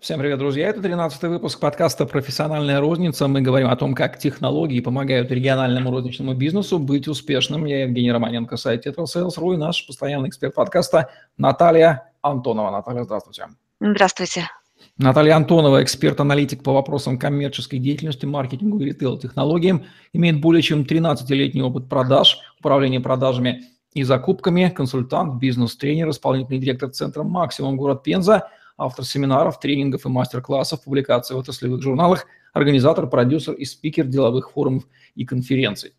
Всем привет, друзья. Это 13 выпуск подкаста «Профессиональная розница». Мы говорим о том, как технологии помогают региональному розничному бизнесу быть успешным. Я Евгений Романенко, сайт Sales.ru и наш постоянный эксперт подкаста Наталья Антонова. Наталья, здравствуйте. Здравствуйте. Наталья Антонова, эксперт-аналитик по вопросам коммерческой деятельности, маркетингу и ритейл-технологиям, имеет более чем 13-летний опыт продаж, управления продажами и закупками, консультант, бизнес-тренер, исполнительный директор центра «Максимум» город Пенза – автор семинаров, тренингов и мастер-классов, публикаций в отраслевых журналах, организатор, продюсер и спикер деловых форумов и конференций.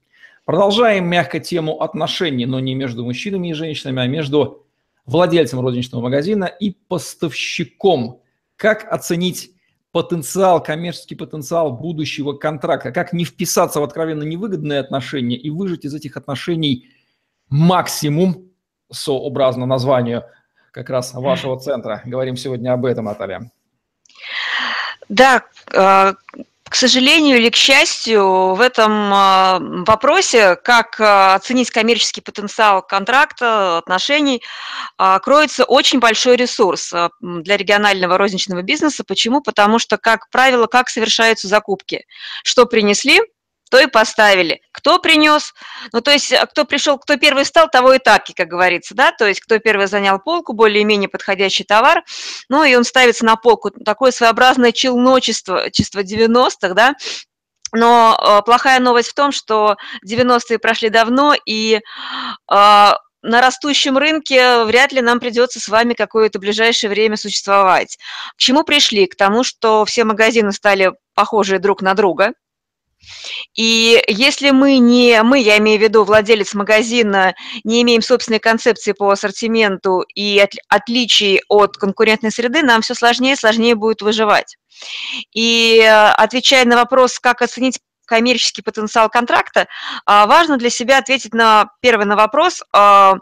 Продолжаем мягко тему отношений, но не между мужчинами и женщинами, а между владельцем розничного магазина и поставщиком. Как оценить потенциал, коммерческий потенциал будущего контракта, как не вписаться в откровенно невыгодные отношения и выжать из этих отношений максимум, сообразно названию как раз вашего центра. Говорим сегодня об этом, Наталья. Да, э, к сожалению или к счастью, в этом э, вопросе, как э, оценить коммерческий потенциал контракта, отношений, кроется очень большой ресурс для регионального розничного бизнеса. Почему? Потому что, как правило, как совершаются закупки. Что принесли, то и поставили. Кто принес, ну, то есть, а кто пришел, кто первый стал, того и так, как говорится, да, то есть, кто первый занял полку, более-менее подходящий товар, ну, и он ставится на полку. Такое своеобразное челночество, чувство 90-х, да, но э, плохая новость в том, что 90-е прошли давно, и э, на растущем рынке вряд ли нам придется с вами какое-то ближайшее время существовать. К чему пришли? К тому, что все магазины стали похожи друг на друга, и если мы не, мы, я имею в виду владелец магазина, не имеем собственной концепции по ассортименту и от, отличий от конкурентной среды, нам все сложнее и сложнее будет выживать. И э, отвечая на вопрос, как оценить коммерческий потенциал контракта, а, важно для себя ответить на первый на вопрос, а,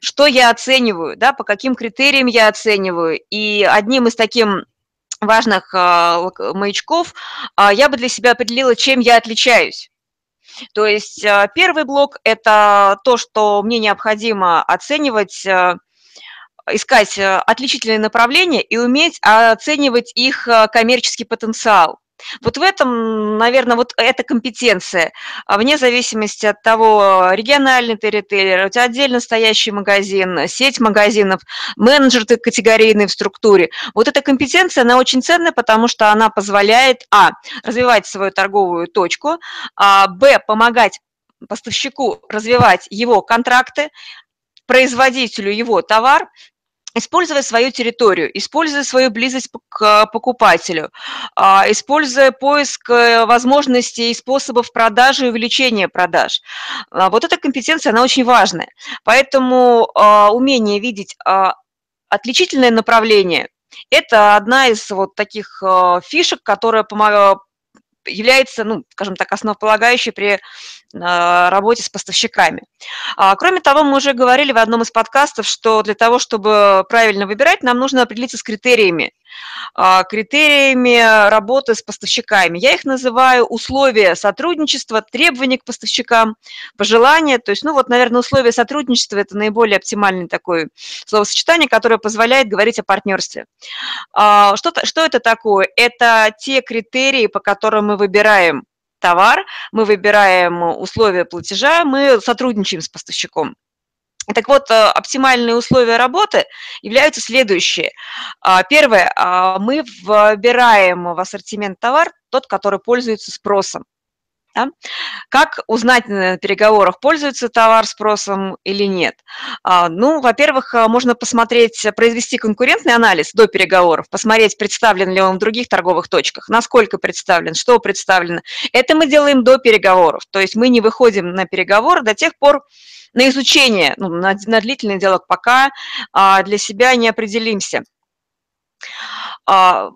что я оцениваю, да, по каким критериям я оцениваю. И одним из таким важных а, маячков, а, я бы для себя определила, чем я отличаюсь. То есть а, первый блок – это то, что мне необходимо оценивать, искать отличительные направления и уметь оценивать их коммерческий потенциал. Вот в этом, наверное, вот эта компетенция, а вне зависимости от того, региональный ты ритейлер, у тебя отдельно стоящий магазин, сеть магазинов, менеджер ты категорийный в структуре. Вот эта компетенция, она очень ценная, потому что она позволяет, а, развивать свою торговую точку, а, б, помогать поставщику развивать его контракты, производителю его товар, используя свою территорию, используя свою близость к покупателю, а, используя поиск э, возможностей и способов продажи и увеличения продаж. А, вот эта компетенция, она очень важная. Поэтому а, умение видеть отличительное направление – это одна из вот таких фишек, которая помогает является, ну, скажем так, основополагающей при а, работе с поставщиками. А, кроме того, мы уже говорили в одном из подкастов, что для того, чтобы правильно выбирать, нам нужно определиться с критериями. А, критериями работы с поставщиками. Я их называю условия сотрудничества, требования к поставщикам, пожелания. То есть, ну вот, наверное, условия сотрудничества – это наиболее оптимальное такое словосочетание, которое позволяет говорить о партнерстве. Что, что это такое? Это те критерии, по которым мы выбираем товар, мы выбираем условия платежа, мы сотрудничаем с поставщиком. Так вот, э, оптимальные условия работы являются следующие. А, первое, а, мы выбираем в ассортимент товар тот, который пользуется спросом. Да? Как узнать на переговорах, пользуется товар спросом или нет? А, ну, во-первых, а, можно посмотреть, произвести конкурентный анализ до переговоров, посмотреть, представлен ли он в других торговых точках, насколько представлен, что представлено. Это мы делаем до переговоров, то есть мы не выходим на переговоры до тех пор, на изучение, ну, на, на длительный диалог, пока а, для себя не определимся.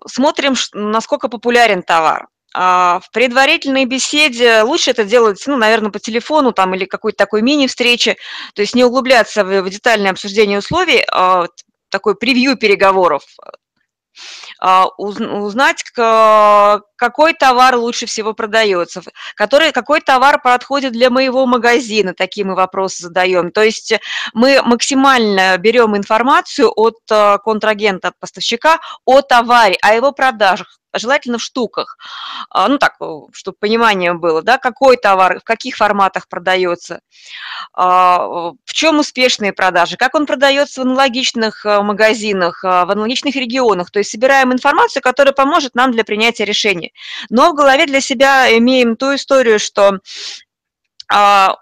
Смотрим, насколько популярен товар. А, в предварительной беседе лучше это делать, ну, наверное, по телефону там или какой-то такой мини-встречи, то есть не углубляться в, в детальное обсуждение условий, а такой превью переговоров, узнать, какой товар лучше всего продается, который, какой товар подходит для моего магазина, такие мы вопросы задаем. То есть мы максимально берем информацию от э, контрагента, от поставщика о товаре, о его продажах, желательно в штуках. А, ну так, чтобы понимание было, да, какой товар, в каких форматах продается, а, в чем успешные продажи, как он продается в аналогичных магазинах, в аналогичных регионах. То есть собираем информацию, которая поможет нам для принятия решений. Но в голове для себя имеем ту историю, что а,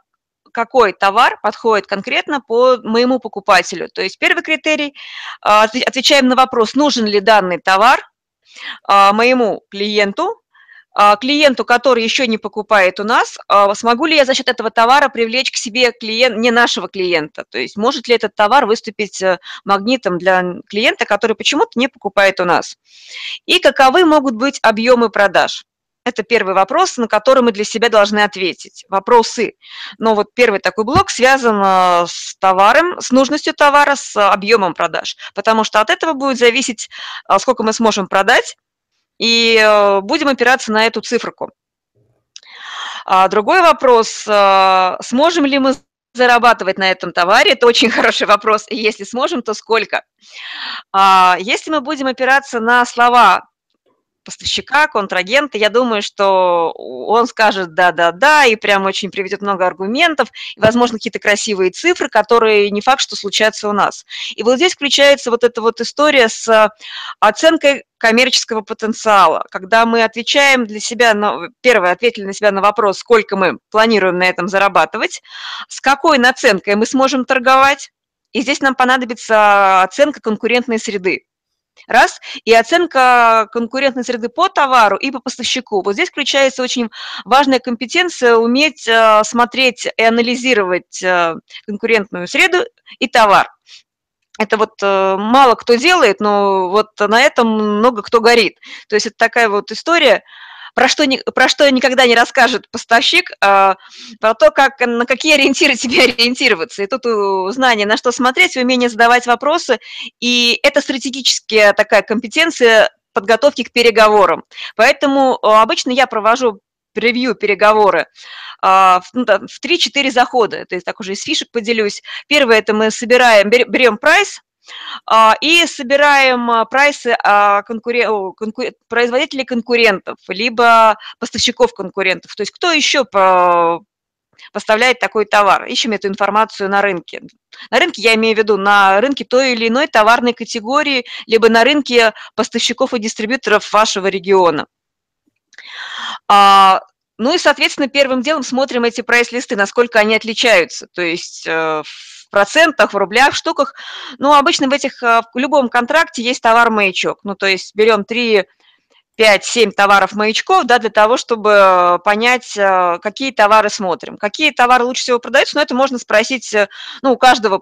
какой товар подходит конкретно по моему покупателю. То есть первый критерий, отвечаем на вопрос, нужен ли данный товар, а, моему клиенту, а, клиенту, который еще не покупает у нас, а, смогу ли я за счет этого товара привлечь к себе клиент, не нашего клиента? То есть может ли этот товар выступить э, магнитом для клиента, который почему-то не покупает у нас? И каковы могут быть объемы продаж? Это первый вопрос, на который мы для себя должны ответить. Вопросы. Но вот первый такой блок связан э, с товаром, с нужностью товара, с объемом продаж. Потому что от этого будет зависеть, э, сколько мы сможем продать, и э, будем опираться на эту циферку. А другой вопрос, сможем ли мы зарабатывать на этом товаре? Это очень хороший вопрос. Если сможем, то сколько? А если мы будем опираться на слова поставщика, контрагента, я думаю, что он скажет да-да-да и прям очень приведет много аргументов, и, возможно, какие-то красивые цифры, которые не факт, что случаются у нас. И вот здесь включается вот эта вот история с оценкой коммерческого потенциала, когда мы отвечаем для себя, на, первое, ответили на себя на вопрос, сколько мы планируем на этом зарабатывать, с какой наценкой мы сможем торговать, и здесь нам понадобится оценка конкурентной среды. Раз. И оценка конкурентной среды по товару и по поставщику. Вот здесь включается очень важная компетенция уметь э, смотреть и анализировать э, конкурентную среду и товар. Это вот э, мало кто делает, но вот на этом много кто горит. То есть это такая вот история, про что, про что никогда не расскажет поставщик, а, про то, как, на какие ориентиры тебе ориентироваться. И тут знание, на что смотреть, умение задавать вопросы, и это стратегическая такая компетенция подготовки к переговорам. Поэтому а, обычно я провожу превью, переговоры а, в, ну, в 3-4 захода. То есть так уже из фишек поделюсь. Первое – это мы собираем, берем прайс, и собираем а, прайсы а, конкурен... конкур... производителей конкурентов, либо поставщиков конкурентов. То есть кто еще поставляет такой товар. Ищем эту информацию на рынке. На рынке я имею в виду на рынке той или иной товарной категории, либо на рынке поставщиков и дистрибьюторов вашего региона. Ну и, соответственно, первым делом смотрим эти прайс-листы, насколько они отличаются. То есть э, в процентах, в рублях, в штуках. Ну, обычно в этих, э, в любом контракте есть товар-маячок. Ну, то есть берем 3 5-7 товаров маячков, да, для того, чтобы понять, э, какие товары смотрим. Какие товары лучше всего продаются, но это можно спросить, э, ну, у каждого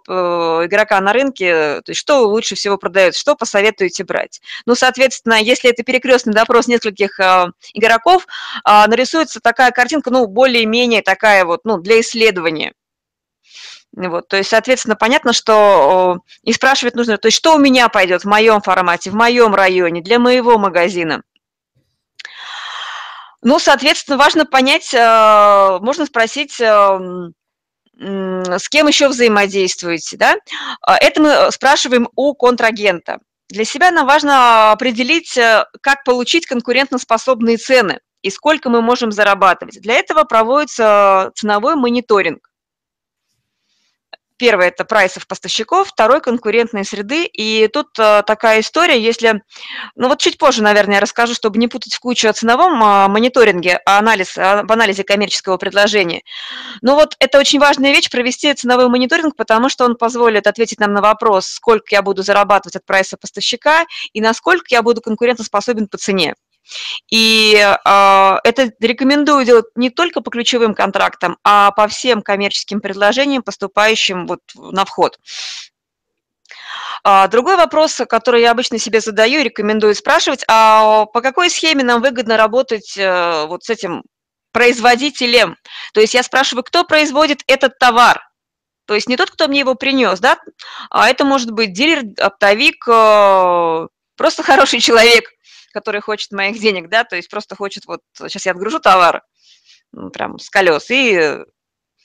игрока на рынке, то есть что лучше всего продается, что посоветуете брать. Ну, соответственно, если это перекрестный допрос нескольких игроков, нарисуется такая картинка, ну, более-менее такая вот, ну, для исследования. Вот, то есть, соответственно, понятно, что и спрашивать нужно, то есть, что у меня пойдет в моем формате, в моем районе, для моего магазина. Ну, соответственно, важно понять, э, можно спросить, э, с кем еще взаимодействуете, да? А, это мы спрашиваем у контрагента. Для себя нам важно определить, э, как получить конкурентоспособные цены и сколько мы можем зарабатывать. Для этого проводится ценовой мониторинг. Первое – это прайсов поставщиков, второй – конкурентной среды. И тут э, такая история, если… Ну вот чуть позже, наверное, я расскажу, чтобы не путать в кучу о ценовом э, мониторинге, о анализ, об анализе коммерческого предложения. Но вот это очень важная вещь – провести ценовой мониторинг, потому что он позволит ответить нам на вопрос, сколько я буду зарабатывать от прайса поставщика и насколько я буду конкурентоспособен по цене. И э, это рекомендую делать не только по ключевым контрактам, а по всем коммерческим предложениям, поступающим вот на вход. А, другой вопрос, который я обычно себе задаю и рекомендую спрашивать, а по какой схеме нам выгодно работать э, вот с этим производителем? То есть я спрашиваю, кто производит этот товар? То есть не тот, кто мне его принес, да, а это может быть дилер, оптовик, э, просто хороший человек, который хочет моих денег, да, то есть просто хочет вот, сейчас я отгружу товар, ну, прям с колес, и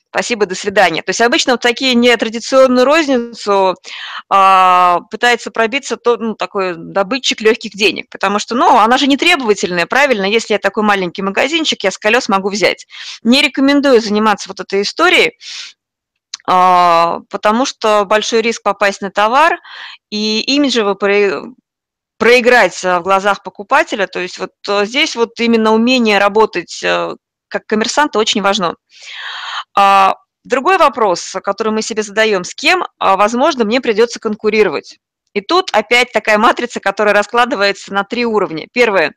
спасибо, до свидания. То есть обычно вот такие нетрадиционную розницу а, пытается пробиться то, ну, такой добытчик легких денег, потому что, ну, она же не требовательная, правильно, если я такой маленький магазинчик, я с колес могу взять. Не рекомендую заниматься вот этой историей, а, потому что большой риск попасть на товар, и имиджево проиграть в глазах покупателя, то есть вот э, здесь вот именно умение работать э, как коммерсанта очень важно. А, другой вопрос, который мы себе задаем, с кем, а, возможно, мне придется конкурировать. И тут опять такая матрица, которая раскладывается на три уровня. Первое.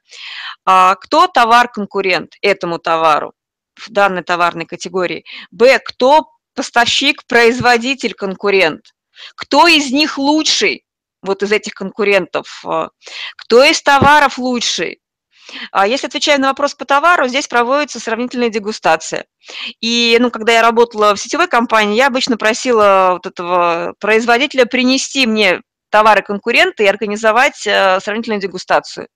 Кто товар-конкурент этому товару в данной товарной категории? Б. Кто поставщик, производитель, конкурент. Кто из них лучший, вот из этих конкурентов? А, кто из товаров лучший? А если отвечаю на вопрос по товару, здесь проводится сравнительная дегустация. И ну, когда я работала в сетевой компании, я обычно просила вот этого производителя принести мне товары конкуренты и организовать э, сравнительную дегустацию.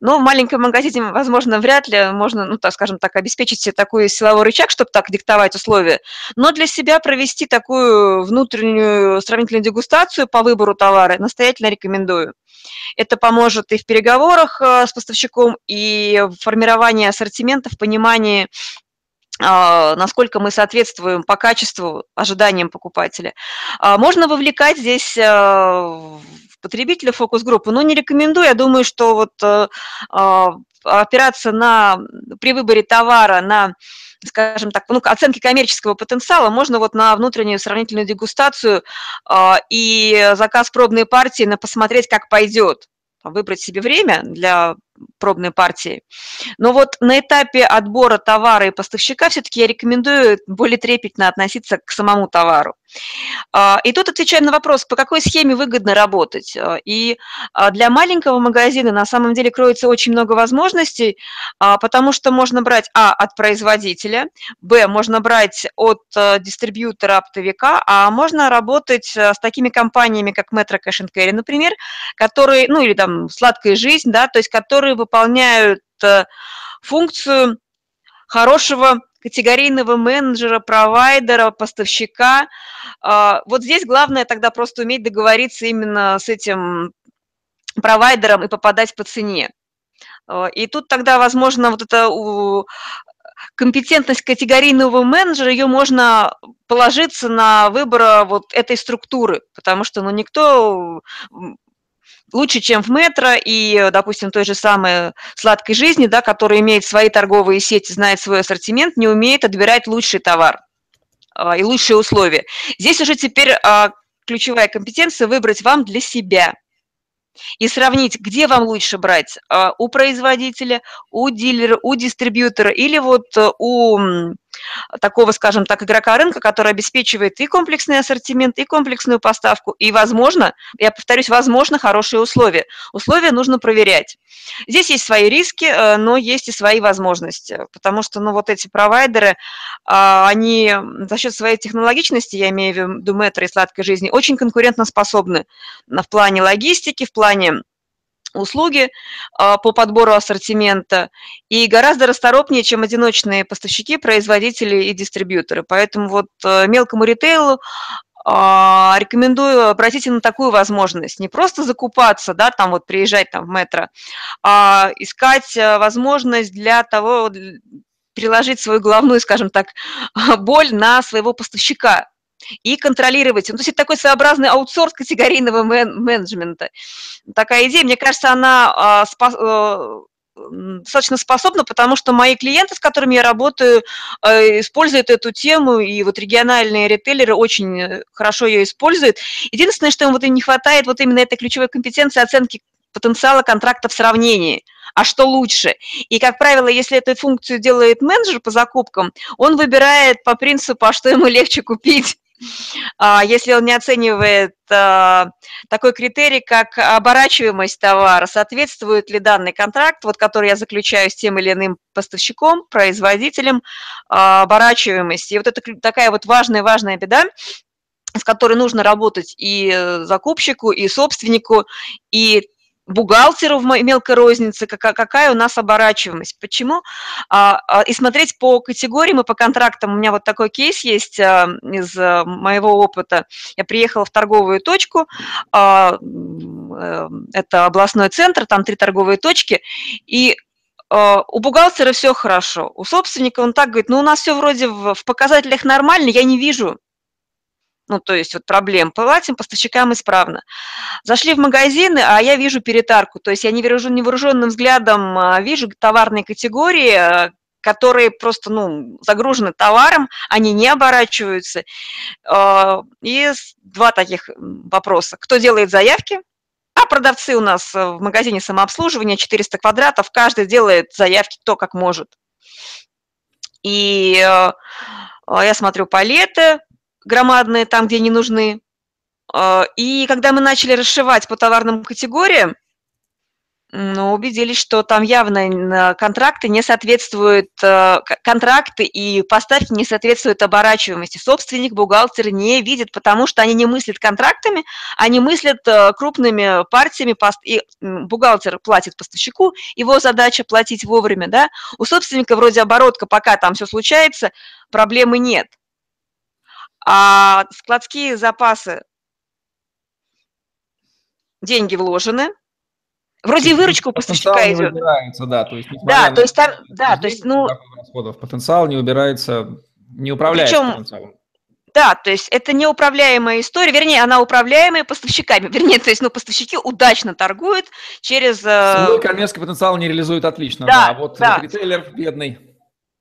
Но в маленьком магазине, возможно, вряд ли можно, ну, так скажем так, обеспечить себе такой силовой рычаг, чтобы так диктовать условия. Но для себя провести такую внутреннюю сравнительную дегустацию по выбору товара настоятельно рекомендую. Это поможет и в переговорах э, с поставщиком, и в формировании ассортимента, в понимании насколько мы соответствуем по качеству ожиданиям покупателя. А, можно вовлекать здесь э, потребителя фокус-группу, но не рекомендую. Я думаю, что вот э, а, опираться на, при выборе товара на скажем так, ну, оценки коммерческого потенциала можно вот на внутреннюю сравнительную дегустацию и заказ пробной партии на посмотреть, как пойдет выбрать себе время для пробной партии. Но вот на этапе отбора товара и поставщика все-таки я рекомендую более трепетно относиться к самому товару. А, и тут отвечаем на вопрос, по какой схеме выгодно работать. А, и а, для маленького магазина на самом деле кроется очень много возможностей, потому что можно брать, а, от производителя, б, можно брать от дистрибьютора, оптовика, а можно работать с такими компаниями, как Metro Cash Carry, например, которые, ну или там «Сладкая жизнь», да, то есть которые выполняют функцию хорошего категорийного менеджера, провайдера, поставщика. А, вот здесь главное тогда просто уметь договориться именно с этим провайдером и попадать по цене. А, и тут тогда, возможно, вот эта компетентность категорийного менеджера, ее можно положиться на выбор вот этой структуры, потому что ну, никто лучше, чем в метро и, допустим, той же самой сладкой жизни, да, которая имеет свои торговые сети, знает свой ассортимент, не умеет отбирать лучший товар а, и лучшие условия. Здесь уже теперь а, ключевая компетенция выбрать вам для себя и сравнить, где вам лучше брать, а, у производителя, у дилера, у дистрибьютора или вот у такого, скажем так, игрока рынка, который обеспечивает и комплексный ассортимент, и комплексную поставку, и, возможно, я повторюсь, возможно, хорошие условия. Условия нужно проверять. Здесь есть свои риски, э, но есть и свои возможности, потому что, ну, вот эти провайдеры, а, они за счет своей технологичности, я имею в виду метро и сладкой жизни, очень конкурентоспособны в плане логистики, в плане услуги а, по подбору ассортимента и гораздо расторопнее, чем одиночные поставщики, производители и дистрибьюторы. Поэтому вот э, мелкому ритейлу а, рекомендую обратить на такую возможность. Не просто закупаться, да, там вот приезжать там в метро, а искать э, возможность для того, переложить свою головную, скажем так, боль на своего поставщика, и контролировать. Ну, то есть это такой своеобразный аутсорс категорийного мен- менеджмента. Такая идея, мне кажется, она а, спа- а, достаточно способна, потому что мои клиенты, с которыми я работаю, э, используют эту тему, и вот региональные ритейлеры очень хорошо ее используют. Единственное, что им вот и не хватает вот именно этой ключевой компетенции оценки потенциала контракта в сравнении а что лучше. И, как правило, если эту функцию делает менеджер по закупкам, он выбирает по принципу, а что ему легче купить. А, если он не оценивает а, такой критерий, как оборачиваемость товара, соответствует ли данный контракт, вот, который я заключаю с тем или иным поставщиком, производителем, а, оборачиваемости. И вот это такая вот важная-важная беда, с которой нужно работать и закупщику, и собственнику, и бухгалтеру в мелкой рознице, какая, у нас оборачиваемость. Почему? А, а, и смотреть по категориям и по контрактам. У меня вот такой кейс есть а, из моего опыта. Я приехала в торговую точку, это областной центр, там три торговые точки, и у бухгалтера все хорошо. У собственника он так говорит, ну у нас все вроде в показателях нормально, я не вижу ну, то есть вот проблем, платим поставщикам исправно. Зашли в магазины, а я вижу перетарку, то есть я невооруженным взглядом а, вижу товарные категории, а, которые просто, ну, загружены товаром, они не оборачиваются. А, и два таких вопроса. Кто делает заявки? А продавцы у нас в магазине самообслуживания 400 квадратов, каждый делает заявки кто как может. И я смотрю палеты, громадные там, где не нужны. А, и когда мы начали расшивать по товарным категориям, ну, убедились, что там явно контракты не соответствуют, э, контракты и поставки не соответствуют оборачиваемости. Собственник, бухгалтер не видит, потому что они не мыслят контрактами, они мыслят э, крупными партиями, и бухгалтер платит поставщику, его задача платить вовремя, да. У собственника вроде оборотка, пока там все случается, проблемы нет. А складские запасы, деньги вложены, Вроде выручка у поставщика идет. Не убирается, да, то есть, да, то есть там, да, то есть, ну, расходов, потенциал не убирается, не управляется Причем, потенциалом. Да, то есть это неуправляемая история, вернее, она управляемая поставщиками, вернее, то есть, ну, поставщики удачно торгуют через... Э, Свой коммерческий потенциал не реализует отлично, да, да. а вот да. ритейлер бедный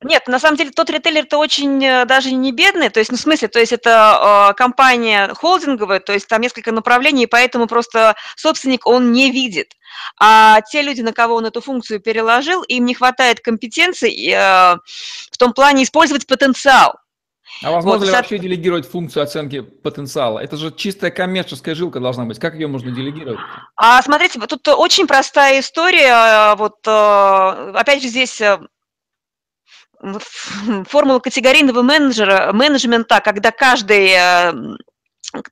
нет, на самом деле тот ритейлер-то очень э, даже не бедный, то есть, ну, в смысле, то есть это э, компания холдинговая, то есть там несколько направлений, и поэтому просто собственник он не видит. А те люди, на кого он эту функцию переложил, им не хватает компетенции э, в том плане использовать потенциал. А возможно вот, ли вообще делегировать функцию оценки потенциала? Это же чистая коммерческая жилка должна быть. Как ее можно делегировать? А смотрите, тут очень простая история. Вот э, опять же здесь э, формула категорийного менеджера, менеджмента, когда каждый, э,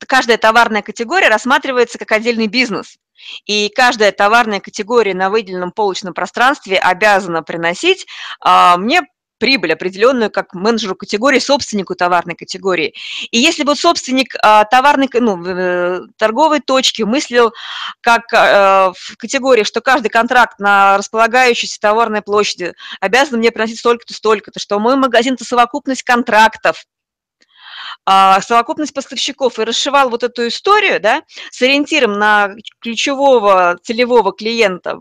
каждая товарная категория рассматривается как отдельный бизнес. И каждая товарная категория на выделенном полочном пространстве обязана приносить а, мне прибыль определенную как менеджеру категории, собственнику товарной категории. И если бы собственник а, товарной, ну, э, торговой точки мыслил как а, в категории, что каждый контракт на располагающейся товарной площади обязан мне приносить столько-то, столько-то, что мой магазин – это совокупность контрактов, а, совокупность поставщиков и расшивал вот эту историю, да, с ориентиром на ключевого целевого клиента,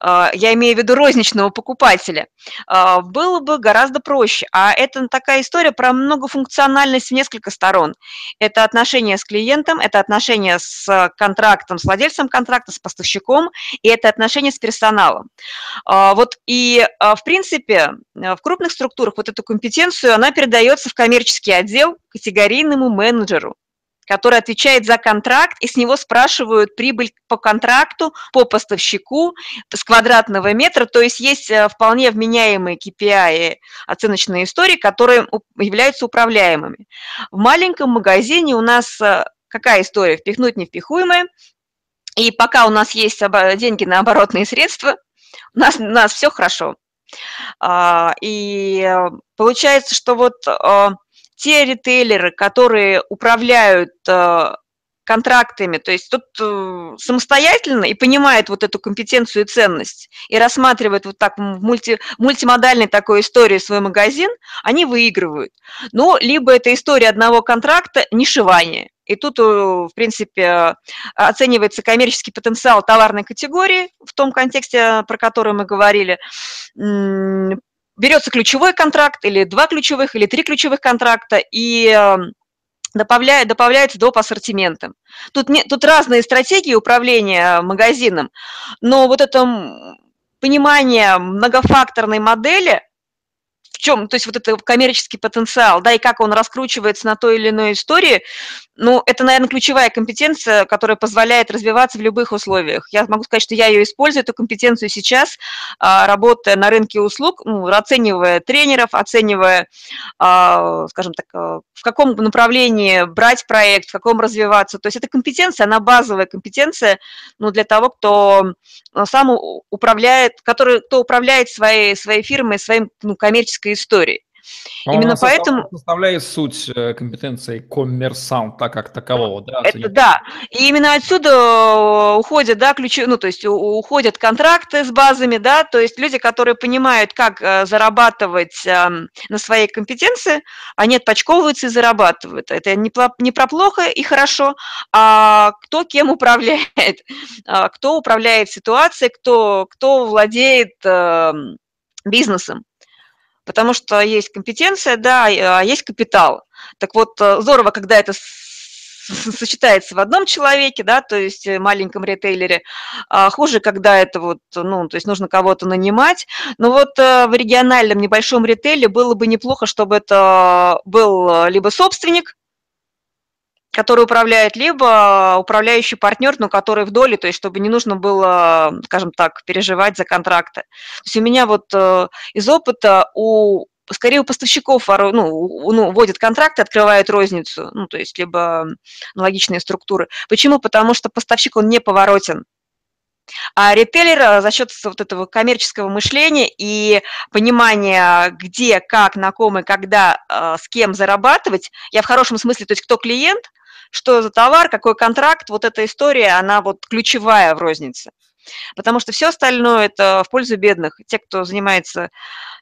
я имею в виду розничного покупателя, а, было бы гораздо проще. А это такая история про многофункциональность в несколько сторон. Это отношения с клиентом, это отношения с контрактом, с владельцем контракта, с поставщиком, и это отношения с персоналом. А, вот и, в принципе, в крупных структурах вот эту компетенцию, она передается в коммерческий отдел категорийному менеджеру который отвечает за контракт, и с него спрашивают прибыль по контракту, по поставщику с квадратного метра, то есть есть э, вполне вменяемые KPI, оценочные истории, которые являются управляемыми. В маленьком магазине у нас э, какая история? Впихнуть невпихуемое, и пока у нас есть деньги на оборотные средства, у нас, у нас все хорошо. А, и э, получается, что вот те ритейлеры, которые управляют э, контрактами, то есть тут э, самостоятельно и понимает вот эту компетенцию и ценность, и рассматривает вот так мульти, мультимодальной такой истории свой магазин, они выигрывают. Ну, либо это история одного контракта, нишевание. И тут, э, в принципе, оценивается коммерческий потенциал товарной категории в том контексте, про который мы говорили, берется ключевой контракт или два ключевых, или три ключевых контракта, и эм, добавляет, добавляется доп. ассортиментом. Тут, не, тут разные стратегии управления магазином, но вот это понимание многофакторной модели в чем, то есть вот это коммерческий потенциал, да, и как он раскручивается на той или иной истории, ну, это, наверное, ключевая компетенция, которая позволяет развиваться в любых условиях. Я могу сказать, что я ее использую, эту компетенцию сейчас, а, работая на рынке услуг, ну, оценивая тренеров, оценивая, а, скажем так, а, в каком направлении брать проект, в каком развиваться. То есть эта компетенция, она базовая компетенция ну, для того, кто сам управляет, который, кто управляет своей, своей фирмой, своим ну, коммерческой историей. Но Именно поэтому... Составляет суть э, компетенции коммерсанта как такового, да? Это да. И именно отсюда э, уходят, да, ключи, ну, то есть уходят контракты с базами, да, то есть люди, которые понимают, как э, зарабатывать эм, на своей компетенции, они отпочковываются и зарабатывают. Это не, не про плохо и хорошо, а кто кем управляет, а кто управляет ситуацией, кто, кто владеет эм, бизнесом потому что есть компетенция, да, а есть капитал. Так вот, э, здорово, когда это сочетается в одном человеке, да, то есть э, маленьком ритейлере. А хуже, когда это вот, ну, то есть нужно кого-то нанимать. Но вот э, в региональном небольшом ритейле было бы неплохо, чтобы это был либо собственник, который управляет, либо управляющий партнер, но который в доле, то есть чтобы не нужно было, скажем так, переживать за контракты. То есть у меня вот э, из опыта у скорее у поставщиков ну, ну, вводят контракты, открывают розницу, ну, то есть либо аналогичные структуры. Почему? Потому что поставщик, он не поворотен. А ритейлер э, за счет вот этого коммерческого мышления и понимания, где, как, на ком и когда, э, с кем зарабатывать, я в хорошем смысле, то есть кто клиент, что за товар, какой контракт, вот эта история, она вот ключевая в рознице. Потому что все остальное это в пользу бедных. Те, кто занимается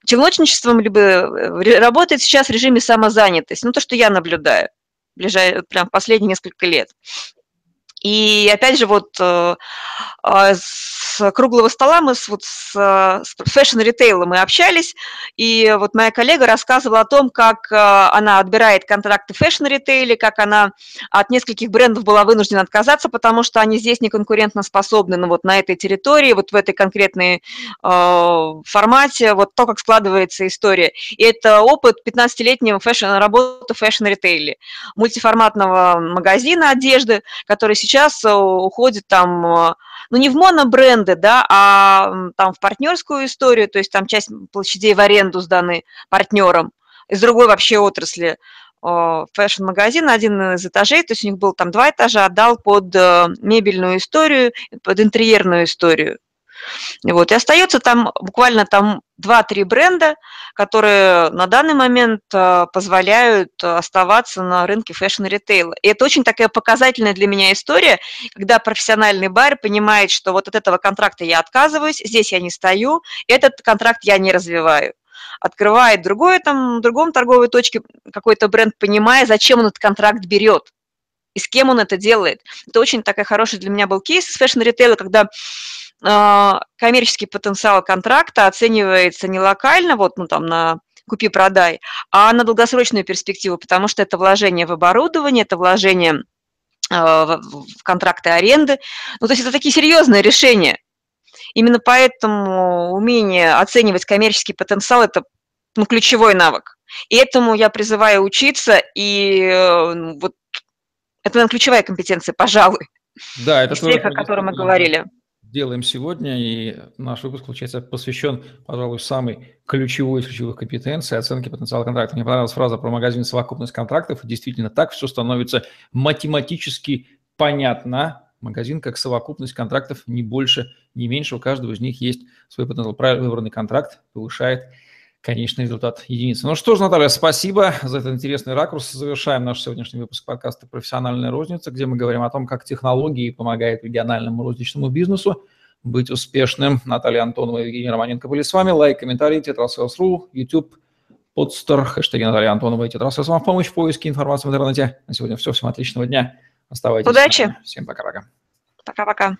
челночничеством, либо э, работает сейчас в режиме самозанятости. Ну, то, что я наблюдаю ближай, прям последние несколько лет. И опять же, вот э, а, с круглого стола мы с, вот с, с fashion-ритейлом мы общались, и вот моя коллега рассказывала о том, как э, она отбирает контракты в fashion-ритейле, как она от нескольких брендов была вынуждена отказаться, потому что они здесь не конкурентоспособны, ну вот на этой территории, вот в этой конкретной э, формате, вот то, как складывается история. И это опыт 15-летнего fashion, работы в fashion-ритейле, мультиформатного магазина одежды, который сейчас э, уходит там, э, ну не в монобренды, да, а там в партнерскую историю, то есть там часть площадей в аренду сданы партнерам из другой вообще отрасли fashion-магазин, один из этажей, то есть у них было там два этажа, отдал под э, мебельную историю, под интерьерную историю. Вот. И остается там буквально там 2-3 бренда, которые на данный момент э, позволяют оставаться на рынке fashion-ритейла. И это очень такая показательная для меня история, когда профессиональный байер понимает, что вот от этого контракта я отказываюсь, здесь я не стою, этот контракт я не развиваю открывает другое там, в другом торговой точке какой-то бренд, понимая, зачем он этот контракт берет и с кем он это делает. Это очень такой хороший для меня был кейс из fashion-ритейла, когда коммерческий потенциал контракта оценивается не локально, вот ну, там на купи-продай, а на долгосрочную перспективу, потому что это вложение в оборудование, это вложение а, в контракты аренды. Ну, то есть это такие серьезные решения. Именно поэтому умение оценивать коммерческий потенциал – это ну, ключевой навык. И этому я призываю учиться, и э, вот это, наверное, ключевая компетенция, пожалуй. Да, это тех, о котором мы говорили делаем сегодня, и наш выпуск, получается, посвящен, пожалуй, самой ключевой из ключевых компетенций оценки потенциала контракта. Мне понравилась фраза про магазин совокупность контрактов, и действительно так все становится математически понятно. Магазин как совокупность контрактов, не больше, не меньше, у каждого из них есть свой потенциал. Правильно выбранный контракт повышает конечный результат единицы. Ну что ж, Наталья, спасибо за этот интересный ракурс. Завершаем наш сегодняшний выпуск подкаста «Профессиональная розница», где мы говорим о том, как технологии помогают региональному розничному бизнесу быть успешным. Наталья Антонова и Евгений Романенко были с вами. Лайк, комментарий, тетрасселс.ру, YouTube, подстер, хэштеги Наталья Антонова и тетрасселс вам в помощь в поиске информации в интернете. На сегодня все. Всем отличного дня. Оставайтесь. Удачи. Всем пока-пока. Пока-пока.